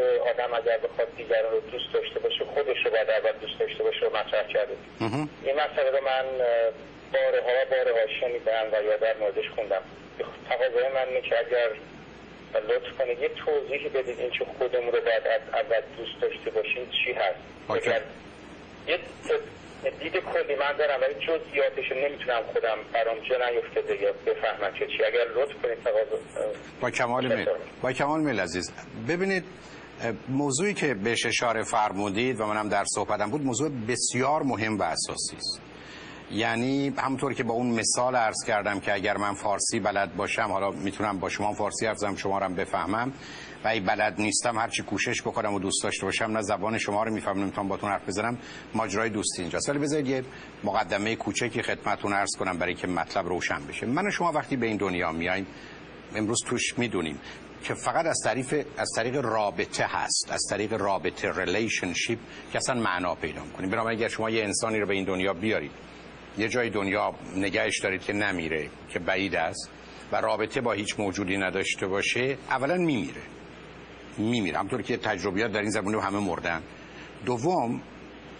که آدم اگر بخواد دیگران رو دوست داشته باشه خودش رو باید اول دوست داشته باشه رو مطرح کرده. این مسئله رو من بارها بارها شنیدم و یا در موردش خوندم. تقاضای من اینه که اگر لطف کنید یه توضیحی بدید این چه خودمون رو باید از اول دوست داشته باشیم چی هست. اگر یه دید کلی من دارم ولی جزئیاتش نمی‌تونم خودم برام جا نیفتاده یا بفهمم چه چی. اگر لطف کنید تقاضا با کمال میل. با کمال میل عزیز. ببینید موضوعی که بهش اشاره فرمودید و منم در صحبتم بود موضوع بسیار مهم و اساسی است. یعنی همونطور که با اون مثال عرض کردم که اگر من فارسی بلد باشم حالا می‌تونم با شما فارسی حرف زنم شما رو بفهمم. و ای بلد نیستم هرچی کوشش بکنم و دوست داشته باشم نه زبان شما رو می‌فهمم نمی‌تونم باتون حرف بزنم. ماجرای دوستی اینجاست. ولی بذارید یه مقدمه کوچکی خدمتتون عرض کنم برای که مطلب روشن بشه. من و شما وقتی به این دنیا میایم امروز توش می‌دونیم. که فقط از طریق از طریق رابطه هست از طریق رابطه relationship که اصلا معنا پیدا کنیم بنابراین اگر شما یه انسانی رو به این دنیا بیارید یه جای دنیا نگهش دارید که نمیره که بعید است و رابطه با هیچ موجودی نداشته باشه اولا میمیره. میمیره. همونطور که تجربیات در این زمینه همه مردن. دوم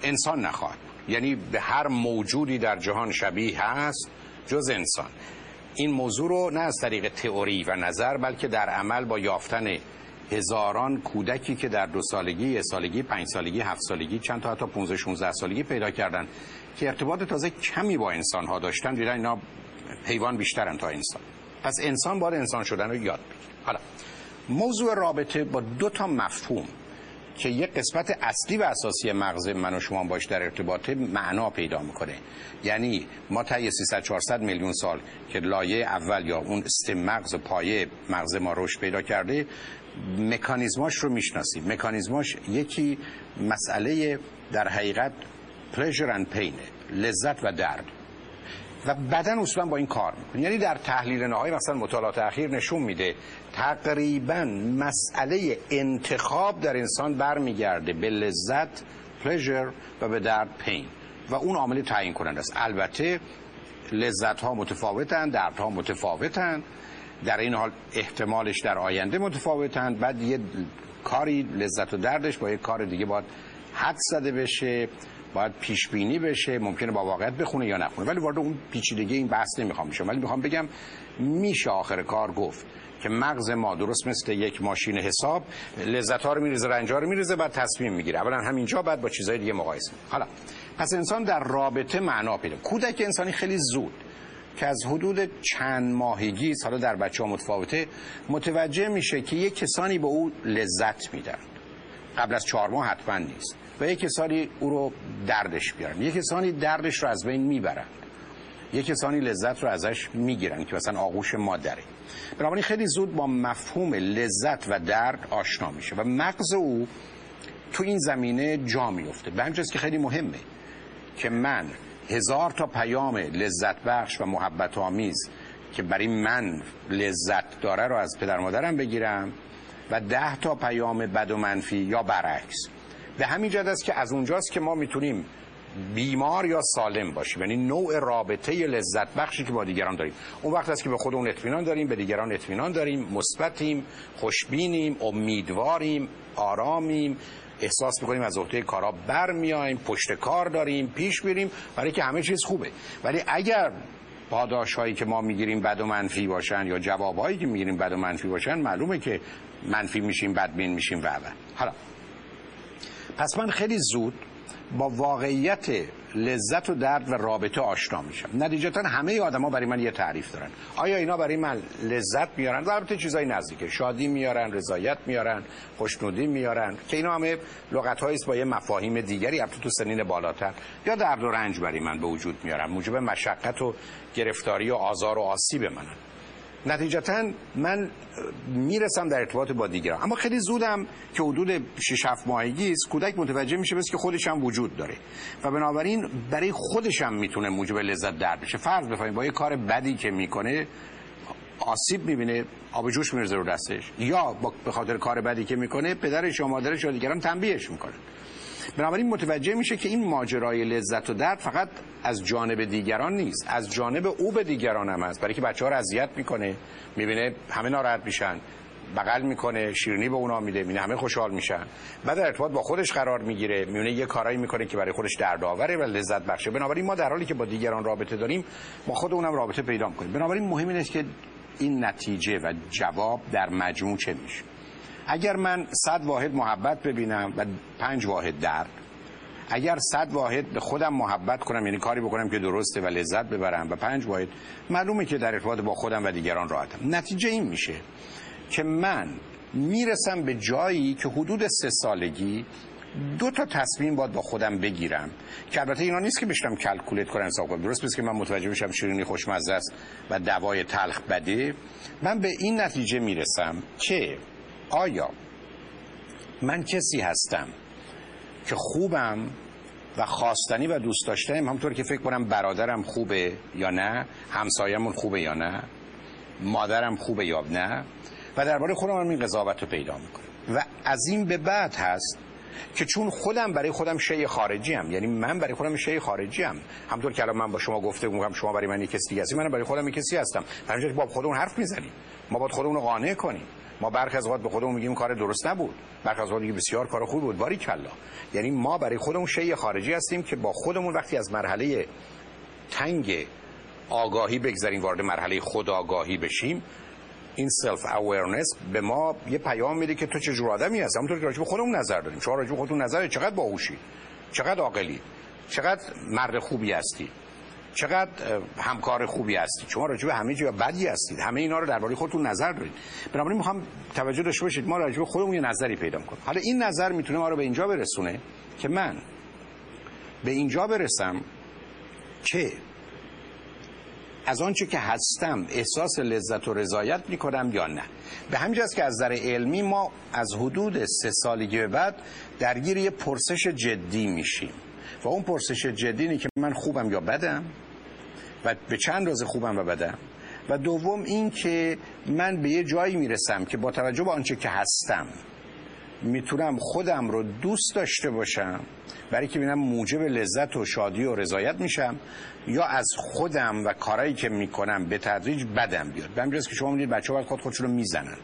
انسان نخواهد یعنی به هر موجودی در جهان شبیه هست جز انسان. این موضوع رو نه از طریق تئوری و نظر بلکه در عمل با یافتن هزاران کودکی که در دو سالگی، یه سالگی، پنج سالگی، هفت سالگی، چند تا حتی 15 16 سالگی پیدا کردن که ارتباط تازه کمی با انسان ها داشتن. دیدن اینا حیوان بیشترن تا انسان. پس انسان باید انسان شدن رو یاد بگیر. حالا موضوع رابطه با دو تا مفهوم. که یک قسمت اصلی و اساسی مغز من و شما باش در ارتباط معنا پیدا می‌کنه. یعنی ما تا 300 400 میلیون سال که لایه اول یا اون استم مغز پایه مغز ما رشد پیدا کرده مکانیزماش رو می‌شناسیم. مکانیزماش یکی مسئله در حقیقت pleasure and pain لذت و درد. و بدن اصولا با این کار می‌کنه. یعنی در تحلیل نهایی مثلا مطالعات اخیر نشون میده تقریبا مسئله انتخاب در انسان برمیگرده به لذت pleasure و به درد pain. و اون عامل تعیین کننده است. البته لذت ها متفاوتن درد ها متفاوتن. در این حال احتمالش در آینده متفاوتن. بعد یه کاری لذت و دردش با یه کار دیگه باید حد زده بشه. باید پیش بینی بشه ممکنه با واقعیت بخونه یا نخونه. ولی وارد اون پیچیدگی این بحث نمی‌خوام بشم. ولی می‌خوام بگم میشه آخر کار گفت که مغز ما درست مثل یک ماشین حساب لذت ها رو میریزه رنج ها رو میریزه بعد تصمیم می‌گیره. اولا همینجا بعد با چیزای دیگه مقایسه حالا پس انسان در رابطه معنا پیدا کودک انسانی خیلی زود که از حدود چند ماهگی حالا در بچه ها متفاوته متوجه میشه که یک کسانی به او لذت میدن. قبل از چهار ماه حتما نیست. و یک کسانی او رو دردش بیارن. یک کسانی دردش رو از بین می‌برن. یک کسانی لذت رو ازش می‌گیرن که مثلا آغوش مادره. بنابراین خیلی زود با مفهوم لذت و درد آشنا میشه و مغز او تو این زمینه جا میفته. به همجاست که خیلی مهمه که من هزار تا پیام لذت بخش و محبت آمیز که برای من لذت داره رو از پدر مادرم بگیرم و ده تا پیام بد و منفی یا برعکس. به همین جد است که از اونجاست که ما می‌تونیم بیمار یا سالم باشیم. یعنی نوع رابطه لذت بخشی که با دیگران داریم. اون وقت است که به خودمون اطمینان داریم به دیگران اطمینان داریم مثبتیم خوشبینیم امیدواریم آرامیم احساس می‌کنیم از عهده کارا برمیایم پشت کار داریم پیش میریم برای که همه چیز خوبه. ولی اگر پاداش هایی که ما می‌گیریم بد و منفی باشن یا جواب هایی که می‌گیریم بد و منفی باشن معلومه که منفی میشیم بدبین میشیم و. حالا پس من خیلی زود با واقعیت لذت و درد و رابطه آشنا میشم. نتیجتا همه آدما برای من یه تعریف دارن. آیا اینا برای من لذت میارن؟ البته چیزای نزدیکه. شادی میارن رضایت میارن خوشنودی میارن. که اینا همه لغت است با یه مفاهیم دیگری البته تو سنین بالاتر. یا درد و رنج برای من به وجود میارن. موجب مشقت و گرفتاری و آزار و آسیب منن. نتیجتا من می‌رسم در ارتباط با دیگران. اما خیلی زودم که حدود 6 7 ماهگی است کودک متوجه میشه بس که خودش هم وجود داره. و بنابراین برای خودش هم می‌تونه موجب لذت درد بشه. فرض بفرمایید با یه کار بدی که می‌کنه آسیب می‌بینه آب جوش میرزه رو دستش. یا به خاطر کار بدی که می‌کنه پدرش یا مادرش یا دیگران تنبیهش می‌کنه بنابراین متوجه میشه که این ماجرای لذت و درد فقط از جانب دیگران نیست از جانب او به دیگران هم هست. برای که بچه ها رو اذیت می‌کنه می‌بینه همه ناراحت میشن بغل می‌کنه شیرینی به اونا میده می‌بینه همه خوشحال میشن. بعد در ارتباط با خودش قرار می‌گیره میونه یه کارایی می‌کنه که برای خودش دردآوره و لذت بخشه. بنابراین ما در حالی که با دیگران رابطه داریم با خود اونم رابطه پیدا می‌کنیم. بنابراین مهم اینه که این نتیجه و جواب در مجموع چه میشه. اگر من صد واحد محبت ببینم و پنج واحد درد اگر صد واحد به خودم محبت کنم یعنی کاری بکنم که درسته و لذت ببرم و پنج واحد معلومه که در ارتباط با خودم و دیگران راحتم. نتیجه این میشه که من می‌رسم به جایی که حدود سه سالگی دو تا تصمیم باید با خودم بگیرم که البته اینا نیست که بشتم کلکولیت کنم حساب کنم. درست بس که من متوجه بشم شیرینی خوشمزه است و دوای تلخ بده. من به این نتیجه می‌رسم که آیا من کسی هستم که خوبم و خواستنی و دوست داشتنیم؟ همطور که فکر کنم برادرم خوبه یا نه همسایمون خوبه یا نه مادرم خوبه یا نه و درباره خودم هم این قضاوت رو پیدا می‌کنم. و از این به بعد هست که چون خودم برای خودم شی خارجی هم یعنی من برای خودم شی خارجی هم همطور که الان من با شما گفته میگم شما برای من کسی دیگه هستی من برای خودم کسی هستم. که با خودمون حرف می‌زنیم. ما باید خودمون رو قانع کنیم. ما برخی از وقت به خودمون میگیم کار درست نبود. برخی از وقت بسیار کار خوب بود. باری کلا یعنی ما برای خودمون شی خارجی هستیم که با خودمون وقتی از مرحله تنگ آگاهی بگذاریم وارد مرحله خود آگاهی بشیم این self awareness به ما یه پیام میده که تو چه جور آدمی هستی؟ همونطور که راجع به خودمون نظر داریم. شما راجع به خودتون نظر چقدر باهوشی؟ چقدر عاقلی؟ چقدر مرد خوبی هستی؟ چقدر همکار خوبی هستی شما راجع به همه چیز بدی هستید. همه اینا رو درباره خودتون نظر دارید. بنابراین می‌خوام توجه داشته باشید. ما راجع به خودمون یه نظری پیدا کنیم حالا این نظر می‌تونه ما رو به اینجا برسونه که من به اینجا برسم که از آنچه که هستم احساس لذت و رضایت می‌کنم یا نه. به همین که از نظر علمی ما از حدود سه سالگی به بعد درگیر یه پرسش جدی میشیم. و اون پرسش جدی اینه که من خوبم یا بدم؟ و به چند روز خوبم و بدم؟ و دوم این که من به یه جایی می‌رسم که با توجه به آنچه که هستم می‌تونم خودم رو دوست داشته باشم برای که ببینم موجب لذت و شادی و رضایت میشم یا از خودم و کارهایی که می‌کنم به تدریج بدم بیاد. به که شما می‌دید بچه ها خود خودشون رو می‌زنن.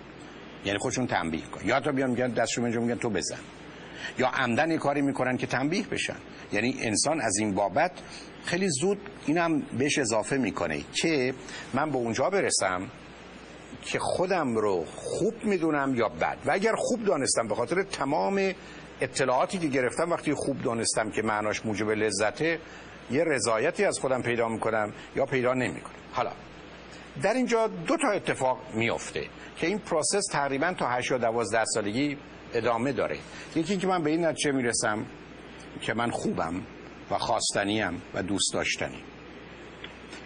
یعنی خودشون تنبیه کن یا تا بیان میگن دستشون میگن تو بزن. یا عمدن کاری می‌کنن که تنبیه بشن. یعنی انسان از این بابت خیلی زود اینم بهش اضافه می‌کنه که من به اونجا برسم که خودم رو خوب می‌دونم یا بد. و اگر خوب دانستم به خاطر تمام اطلاعاتی که گرفتم وقتی خوب دانستم که معناش موجب لذته یه رضایتی از خودم پیدا می‌کنم یا پیدا نمی‌کنم. حالا در اینجا دو تا اتفاق میفته که این پروسس تقریبا تا 8 یا 12 سالگی ادامه داره. یکی اینکه من به این نتیجه می‌رسم که من خوبم و خواستنیم و دوست داشتنی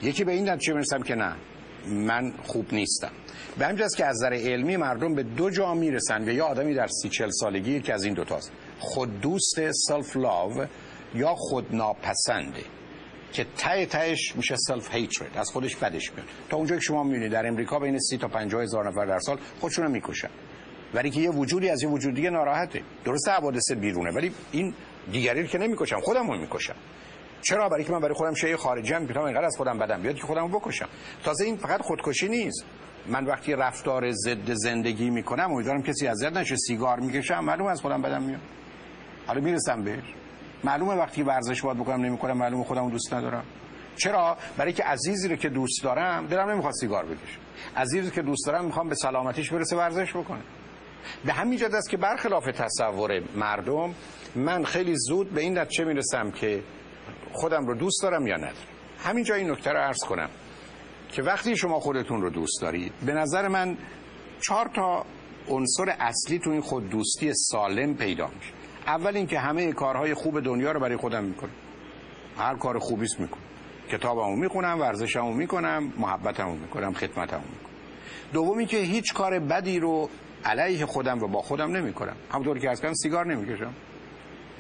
یکی به این نتیجه می‌رسم که نه من خوب نیستم. به همین که از نظر علمی مردم به دو جا می‌رسن یا آدمی در سی چل سالگی که از این دوتاست خود دوست self-love یا خود ناپسنده که ته تهش میشه self-hatred از خودش بدش میاد. تا اونجا که شما می‌بینید در امریکا بین سی تا 50 هزار نفر در سال خودشون رو می‌کشن. ولی که یه وجودی از یه وجود دیگه ناراحته. درسته حوادث بیرونه ولی این دیگری که نمی‌کشم خودم رو می‌کشم. چرا؟ برای که من برای خودم شی خارجی هم می‌تونم اینقدر از خودم بدم بیاد که خودم رو بکشم. تازه این فقط خودکشی نیست. من وقتی رفتار ضد زندگی می‌کنم امیدوارم کسی اذیت نشه سیگار می‌کشم معلوم از خودم بدم میاد. حالا می‌رسم بهش. معلومه وقتی ورزش باید بکنم نمی‌کنم معلومه خودم دوست ندارم. چرا؟ برای که عزیزی رو که دوست دارم دلم نمی‌خواد سیگار بکشم عزیزی که دوست دارم می‌خوام به سلامتیش برسه ورزش بکنه. به همین جد است که برخلاف تصور مردم من خیلی زود به این نتیجه می‌رسم که خودم رو دوست دارم یا ندارم همینجا این نکته رو عرض کنم که وقتی شما خودتون رو دوست دارید به نظر من چهار تا عنصر اصلی تو این خود دوستی سالم پیدا میشه. اول اینکه همه کارهای خوب دنیا رو برای خودم می‌کنم. هر کار خوبیست می‌کنم. کتابمو می‌خونم ورزشمو می‌کنم محبتمو می‌کنم خدمتمو می‌کنم. دومی که هیچ کار بدی رو علیه خودم و با خودم نمی‌کنم. همونطور که از سیگار نمی‌کشم.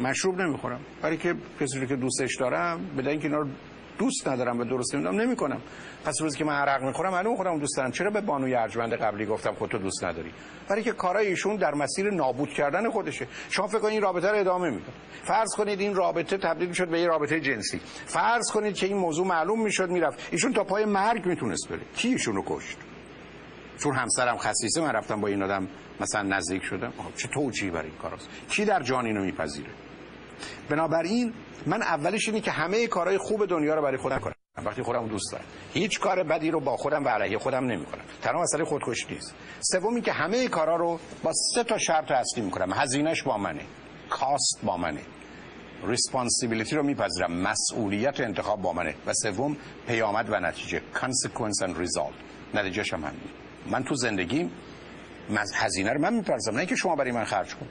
مشروب نمی‌خورم. برای که کسی رو که دوستش دارم به اینکه اینا رو دوست ندارم و درست نمی‌دونم نمی‌کنم. پس روزی که من عرق می‌خورم معلوم خودم دوست دارم. چرا به بانوی ارجمند قبلی گفتم خودتو دوست نداری؟ برای که کارای ایشون در مسیر نابود کردن خودشه. شما فکر کنید این رابطه رو ادامه می‌دید فرض کنید این رابطه تبدیل می‌شد به یه رابطه جنسی. فرض کنید که این موضوع معلوم می‌شد می‌رفت. ایشون تا پای مرگ می‌تونست بره. کی ایشونو کشت؟ چون همسرم خصیصه من رفتم با این آدم مثلا نزدیک شدم. چه توجیهی برای این کاراست کی در جان اینو میپذیره؟ بنابراین من اولش اینه که همه کارهای خوب دنیا رو برای خودم کنم وقتی خودم دوست دارم. هیچ کار بدی رو با خودم و علیه خودم نمی‌کنم. تنها مسئله خودکشی نیست. سومی که همه کارا رو با سه تا شرط اصلی می‌کنم. هزینهش با منه. کاست با منه. ریسپانسیبیلیتی رو میپذیرم. مسئولیت انتخاب با منه. و سوم پیامد و نتیجه. Consequence and result. نتیجهش هم من تو زندگیم هزینه رو من میپرزم نه اینکه شما برای من خرج کن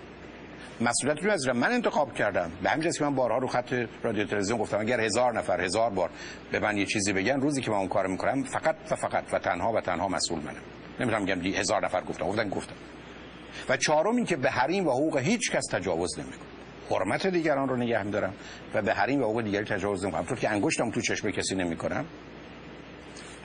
مسئولیت رو از من انتخاب کردم. به همین که من بارها رو خط رادیو تلویزیون گفتم اگر هزار نفر هزار بار به من یه چیزی بگن روزی که من اون کار می‌کنم فقط و فقط و تنها و تنها مسئول منم. نمی‌تونم بگم هزار نفر گفتم گفتن گفتم و چهارم این که به حریم و حقوق هیچ کس تجاوز نمی‌کنم. حرمت دیگران رو نگه میدارم و به حریم و حقوق دیگری تجاوز نمی‌کنم. طور که انگشتم تو چشم کسی نمی‌کنم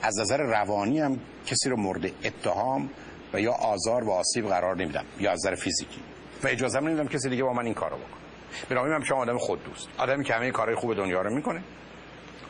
از نظر روانی هم کسی رو مورد اتهام و یا آزار و آسیب قرار نمیدم یا از نظر فیزیکی. و اجازه نمیدم کسی دیگه با من این کارو بکنه. بنابراین من شما آدم خود دوست. آدمی که همه کارهای خوب دنیا رو می‌کنه.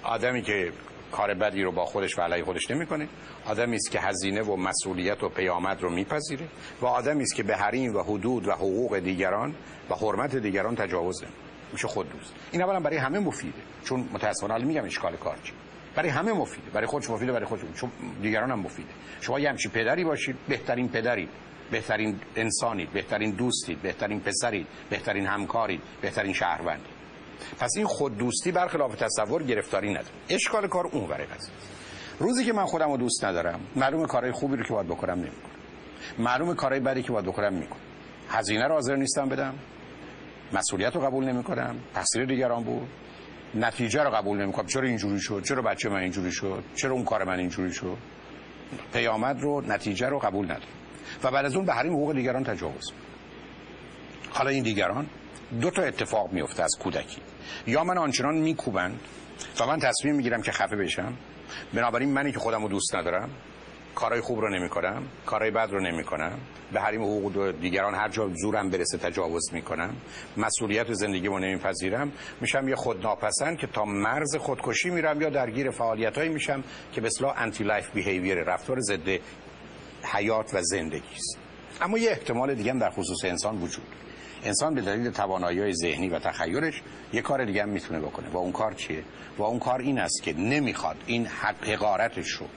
آدمی که کار بدی رو با خودش و علیه خودش نمی‌کنه. آدمی است که هزینه و مسئولیت و پیامد رو میپذیره. و آدمی است که به حریم و حدود و حقوق دیگران و حرمت دیگران تجاوز نمی‌کنه میشه خود دوست. این اولا برای همه مفیده. چون متاسفانه میگم اشکال کار چی. برای همه مفیده. برای خودش مفیده برای خودش. چون دیگران هم مفیده. شما یه همچین پدری باشید بهترین پدری. بهترین انسانید بهترین دوستید بهترین پسرید بهترین همکارید بهترین شهروندید. پس این خود دوستی برخلاف تصور گرفتاری نداره. اشکال کار اون برای قضیه روزی که من خودم رو دوست ندارم معلوم کارهای خوبی رو که باید بکنم نمی‌کنم. معلوم کارهای بدی که باید بکنم می‌کنم. هزینه رو حاضر نیستم بدم. مسئولیت رو قبول نمی‌کنم. تقصیر دیگران بود. نتیجه رو قبول نمی‌کنم. چرا اینجوری شد؟ چرا بچه من اینجوری شد؟ چرا اون کار من اینجوری شد؟ پیامد رو نتیجه رو قبول ندارم. و بعد از اون به حریم حقوق دیگران تجاوز. حالا این دیگران دو تا اتفاق میفته از کودکی. یا من آنچنان میکوبند و من تصمیم می‌گیرم که خفه بشم. بنابراین منی که خودم رو دوست ندارم کارهای خوب رو نمی کنم کارهای بد رو نمی کنم به حریم حقوق دیگران هر جا زورم برسه تجاوز می کنم مسئولیت زندگی رو نمیپذیرم. میشم یه خودناپسند که تا مرز خودکشی میرم یا درگیر فعالیت هایی میشم که به اصطلاح anti-life behavior رفتار ضد حیات و زندگی است. اما یه احتمال دیگه هم در خصوص انسان وجود. انسان به دلیل توانایی ذهنی و تخیلش یه کار دیگه هم می‌تونه بکنه. و اون کار چیه؟ و اون کار این است که نمی‌خواد این حقارتش رو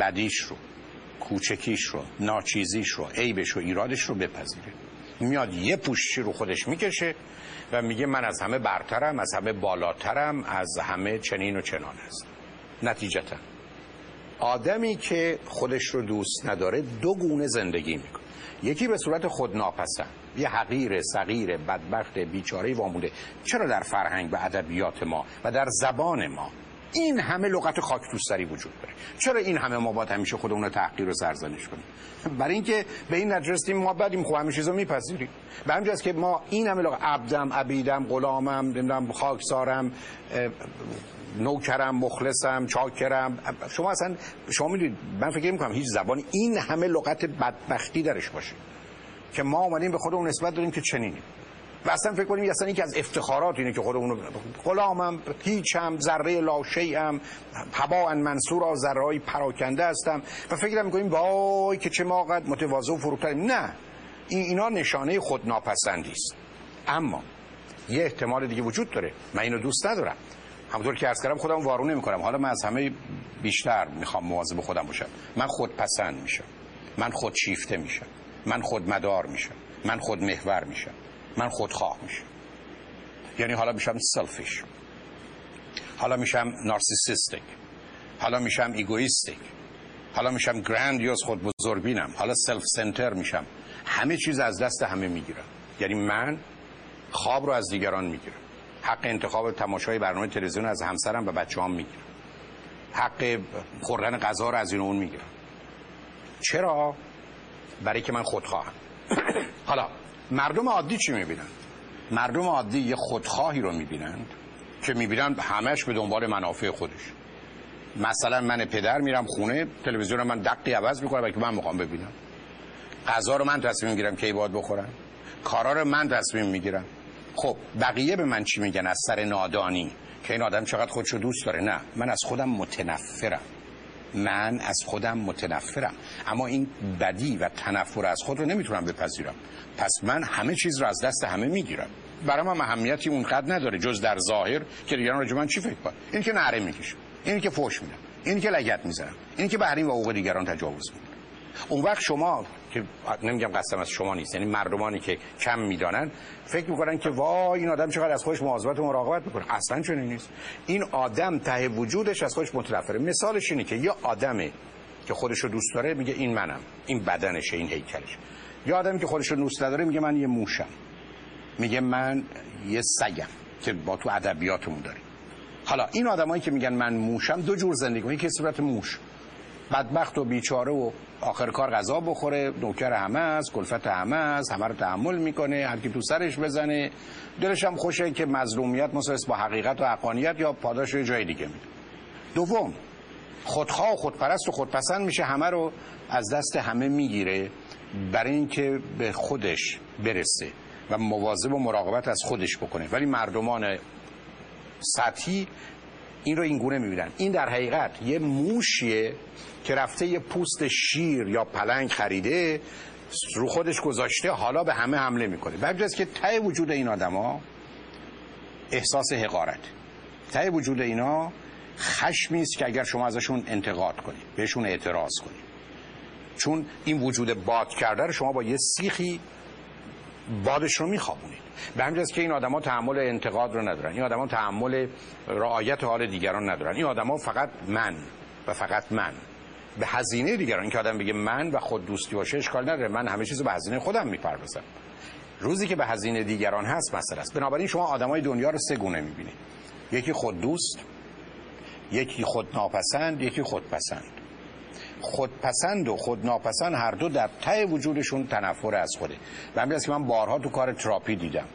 بدیش رو کوچکیش رو ناچیزیش رو عیبش رو ایرادش رو بپذیره. میاد یه پوشی رو خودش می‌کشه و میگه من از همه برترم از همه بالاترم از همه چنین و چنان هست نتیجتا. آدمی که خودش رو دوست نداره دو گونه زندگی می‌کنه. یکی به صورت خودناپسند. یه حقیر صغیر بدبخت بیچاره وامونده. چرا در فرهنگ و ادبیات ما و در زبان ما این همه لغت خاک دوستری وجود داره؟ چرا این همه ما باید همیشه خودمون رو تحقیر و سرزنش کنیم؟ برای اینکه به این نجرستیم ما بدیم خوب همه چیزو میپذیریم. به همین که ما این همه لغت عبدم عبیدم غلامم نمی‌دونم خاکسارم نوکرم مخلصم چاکرم. شما اصلا شما می‌دونید من فکر می‌کنم هیچ زبانی این همه لغت بدبختی درش باشه که ما اومدیم به خودمون نسبت داریم که چنینیم. و اصلا فکر کنیم اصلا یکی از افتخارات اینه که خودمون غلامم هیچم ذره لاشیء هوا ان منصور ذره پراکنده هستم. و فکر می‌کنیم وای که چه ما قد متواضع و نه این اینا نشانه خودناپسندی است اما یه احتمال دیگه وجود داره. من اینو دوست ندارم. همونطور که عرض کردم خودم وارونه می‌کنم. حالا من از همه بیشتر می‌خوام مواظب خودم باشم. من خودپسند میشم. من خودشیفته میشم. من خودمدار میشم. من خود محور میشم. من خودخواه میشم. یعنی حالا میشم selfish حالا میشم narcissistic حالا میشم egoistic حالا میشم grandiose خود بزرگبینم حالا self-center میشم. همه چیز از دست همه می‌گیرم. یعنی من خواب رو از دیگران می‌گیرم. حق انتخاب تماشای برنامه تلویزیون از همسرم و بچه هم می‌گیرم. حق خوردن غذا رو از این اون می‌گیرم. چرا؟ برای که من خودخواهم. حالا مردم عادی چی می‌بینن؟ مردم عادی یه خودخواهی رو می‌بینند که می‌بینن همش به دنبال منافع خودش. مثلا من پدر میرم خونه تلویزیون من دقی عوض می‌کنم که من می‌خوام ببینم. غذا رو من تصمیم می‌گیرم کی باید بخورم. کارا رو من تصمیم می‌گیرم. خب بقیه به من چی میگن؟ از سر نادانی. که این آدم چقدر خودشو دوست داره؟ نه. من از خودم متنفرم. من از خودم متنفرم. اما این بدی و تنفر از خود رو نمی‌تونم بپذیرم. پس من همه چیز رو از دست همه می‌گیرم. برای من اهمیتی اونقدر نداره. جز در ظاهر که دیگران راجع من چی فکر کنن؟ این که نعره می‌کشم. این که فوش میدم. این که لگت می‌زنم. این که به حریم و حقوق دیگران تجاوز می‌کنم. اون وقت شما که نمیگم قسم از شما نیست. یعنی مردمانی که کم می‌دانن فکر می‌کنن که وای این آدم چقدر از خودش مواظبت و مراقبت می‌کنه. اصلا چنین نیست. این آدم ته وجودش از خودش متنفره. مثالش اینه که یه آدمه که خودش رو دوست داره میگه این منم. این بدنشه این هیکلش. یه آدمی که خودش رو دوست نداره میگه من یه موشم. میگه من یه سگم که با تو ادبیاتمون داریم. حالا این آدمایی که میگن من موشم دو جور زندگی یکی صورت موش. بدبخت و بیچاره و آخر کار غذا بخوره. نوکر همه است کلفت همه است همه رو تحمل می‌کنه. هر کی تو سرش بزنه. دلش هم خوشه که مظلومیت مساویس با حقیقت و حقانیت یا پاداش رو جای دیگه میده. دوم خودخواه و خودپرست و خودپسند میشه. همه رو از دست همه می‌گیره برای اینکه به خودش برسه و مواظب و مراقبت از خودش بکنه. ولی مردمان سطحی این رو این گونه می‌بینن. این در حقیقت یه موشیه که رفته یه پوست شیر یا پلنگ خریده رو خودش گذاشته حالا به همه حمله می‌کنه. به که ته وجود این آدما احساس حقارت. ته وجود اینا خشمی است که اگر شما ازشون انتقاد کنید بهشون اعتراض کنید چون این وجود باد کرده رو شما با یه سیخی بادش رو میخوابونید. به همجاز که این آدما تحمل انتقاد رو ندارن. این آدما تحمل رعایت حال دیگران ندارن. این آدما فقط من و فقط من. به هزینه دیگران. که آدم بگه من و خود دوستی باشه اشکال نداره. من همه چیزو به هزینه خودم می‌پردازم. روزی که به هزینه دیگران هست مسئله است. بنابراین شما آدمای دنیا رو سه گونه می‌بینید. یکی خود دوست یکی خود ناپسند یکی خودپسند خودپسند و خودناپسند هر دو در ته وجودشون تنفر از خوده. و همین که من بارها تو کار تراپی دیدم.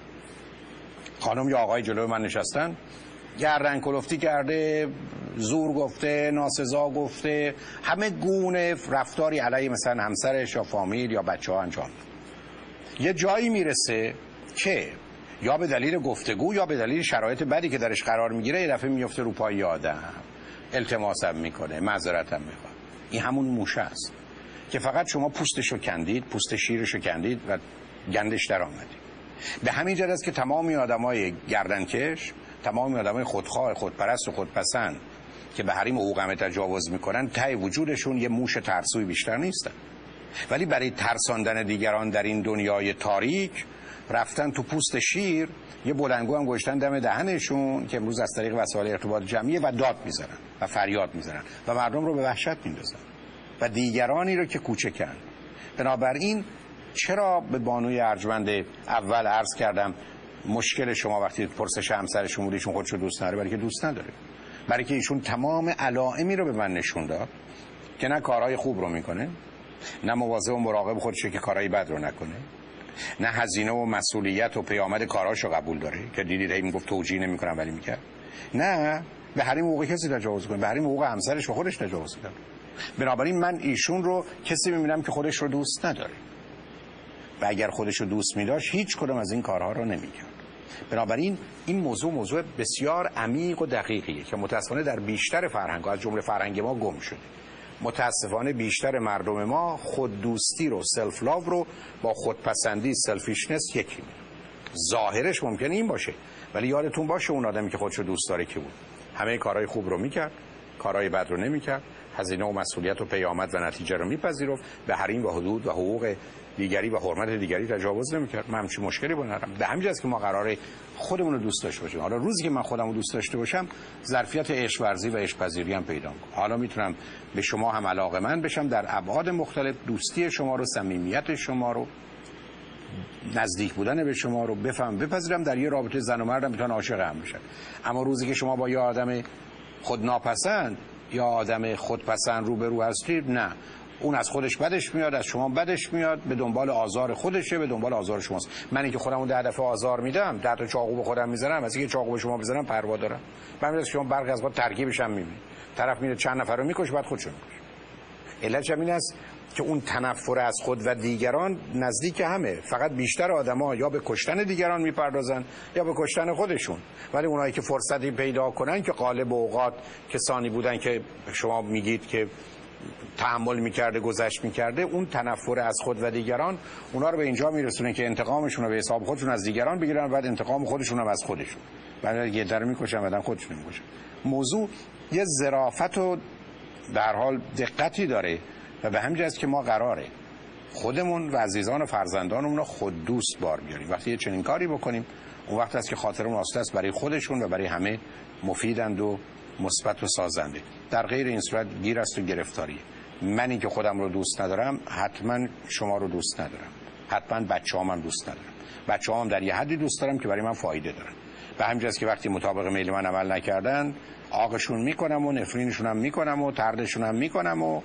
خانم یا آقای جلوی من نشستن. گردن کلفتی کرده زور گفته ناسزا گفته همه گونه رفتاری علیه مثلا همسرش یا فامیل یا بچه ها انجام. یه جایی می‌رسه که یا به دلیل گفتگو یا به دلیل شرایط بدی که درش قرار می‌گیره یه دفعه میفته رو پای آدم. التماسم می‌کنه معذرتم می‌خواد این همون موشه است که فقط شما پوستشو کندید پوست شیرشو کندید و گندش در آمدید. به همین جد است که تمامی آدمای گردنکش تمامی آدمای خودخواه خودپرست و خودپسند که به حریم حقوق تجاوز می‌کنن تای وجودشون یه موش ترسوی بیشتر نیستن. ولی برای ترساندن دیگران در این دنیای تاریک رفتن تو پوست شیر یه بلنگو هم گشتن دم دهنشون که امروز از طریق وسایل ارتباط جمعیه و داد می‌زنن. و فریاد می‌زنن و مردم رو به وحشت میندازن و دیگرانی رو که کوچکن. بنابراین چرا به بانوی ارجمند اول عرض کردم مشکل شما وقتی پرسش همسرشون بود ایشون خودشو دوست نداره؟ برای که دوست نداره. برای که ایشون تمام علائمی رو به من نشون داد که نه کارهای خوب رو می‌کنه نه مواظب و مراقب خودشه که کارهای بد رو نکنه نه هزینه و مسئولیت و پیامد کاراشو قبول داره که دیدید هی می‌گفت توجیه نمی‌کنم ولی می‌کرد. نه. به حریم حقوق کسی تجاوز کنه به حریم حقوق همسرش و خودش تجاوز کنه. بنابراین من ایشون رو کسی می‌بینم که خودش رو دوست نداره. و اگر خودش رو دوست میداشت هیچ کدوم از این کارها رو نمی‌کرد. بنابراین این موضوع موضوع بسیار عمیق و دقیقیه که متاسفانه در بیشتر فرهنگ از جمله فرهنگ ما گم شده. متاسفانه بیشتر مردم ما خود دوستی رو self-love رو با خودپسندی selfishness یکی می‌دونن. ظاهرش ممکنه این باشه ولی یادتون باشه اون آدمی که خودشو دوست داره کی بود؟ همه کارهای خوب رو می‌کرد کارهای بد رو نمی‌کرد هزینه و مسئولیت و پیامد و نتیجه رو میپذیرفت به حریم و حدود و حقوق دیگری و حرمت دیگری تجاوز نمی‌کرد. من همچین مشکلی با ندارم. به همین که ما قراره خودمون رو دوست داشته باشیم. حالا روزی که من خودم رو دوست داشته باشم ظرفیت عشق ورزی و عشق پذیری هم پیدا کنم حالا می‌تونم به شما هم علاقه من بشم در ابعاد مختلف دوستی شما رو صمیمیت شما رو. نزدیک بودن به شما رو بفهم بپذیرم در یه رابطه زن و مرد می‌تونن عاشق هم بشن اما روزی که شما با یه آدم خودناپسند یا آدم خودپسند روبرو هستید نه. اون از خودش بدش میاد از شما بدش میاد به دنبال آزار خودشه به دنبال آزار شماست. من که خودمو ده دفعه آزار میدم ده تا چاقو به خودم می‌زنم از اینکه چاقو به شما بزنم پروا دارم. من شما برق از با ترکیبش هم می‌بینید طرف میره چند نفر رو می‌کشه بعد خودشو می‌کشه. علتش این است که اون تنفر از خود و دیگران نزدیک همه. فقط بیشتر آدما یا به کشتن دیگران می‌پردازن یا به کشتن خودشون. ولی اونایی که فرصتی پیدا کنن که قالب اوقات کسانی بودن که شما میگید که تحمل می‌کرده گذشت می‌کرده اون تنفر از خود و دیگران اونا رو به اینجا میرسونه که انتقامشون رو به حساب خودشون از دیگران بگیرن بعد انتقام خودشون هم از خودشون. بعد یه در می‌کشن بعد خودشون می‌کشن. موضوع یه ظرافت و در حال دقتی داره. و به همین که ما قراره خودمون و عزیزان و فرزندانمون رو خود دوست بار بیاریم. وقتی یه چنین کاری بکنیم اون وقت است که خاطرمون آسوده است برای خودشون و برای همه مفیدند و مثبت و سازنده. در غیر این صورت گیر است و گرفتاری. منی که خودم رو دوست ندارم حتما شما رو دوست ندارم. حتما بچه هم دوست ندارم. بچه هم در یه حدی دوست دارم که برای من فایده دارن. به همین که وقتی مطابق میل من عمل نکردن آقشون می‌کنم و نفرینشون هم می‌کنم و تردشون هم می‌کنم و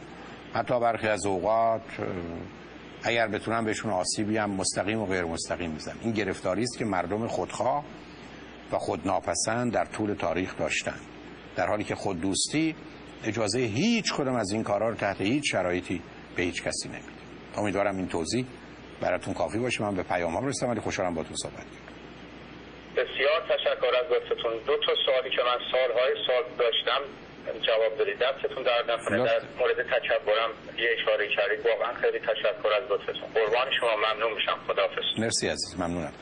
حتی برخی از اوقات اگر بتونم بهشون آسیبی هم مستقیم و غیر مستقیم می‌زنم این گرفتاری است که مردم خودخواه و خودناپسند در طول تاریخ داشتن. در حالی که خود دوستی اجازه هیچ کدام از این کارها رو تحت هیچ شرایطی به هیچ کسی نمیده. امیدوارم این توضیح براتون کافی باشه. من به پیام ها رسیدم ولی خوشحالم با تو صحبت بسیار تشکر از لطفتون. دو تا سوالی که من سالهای سال داشتم جواب بدید. دستتون در نکنه. در مورد تکبرم یه اشاره کردید. واقعا خیلی تشکر از لطفتون. قربان شما. ممنون میشم. خداحافظ. مرسی عزیز. ممنونم.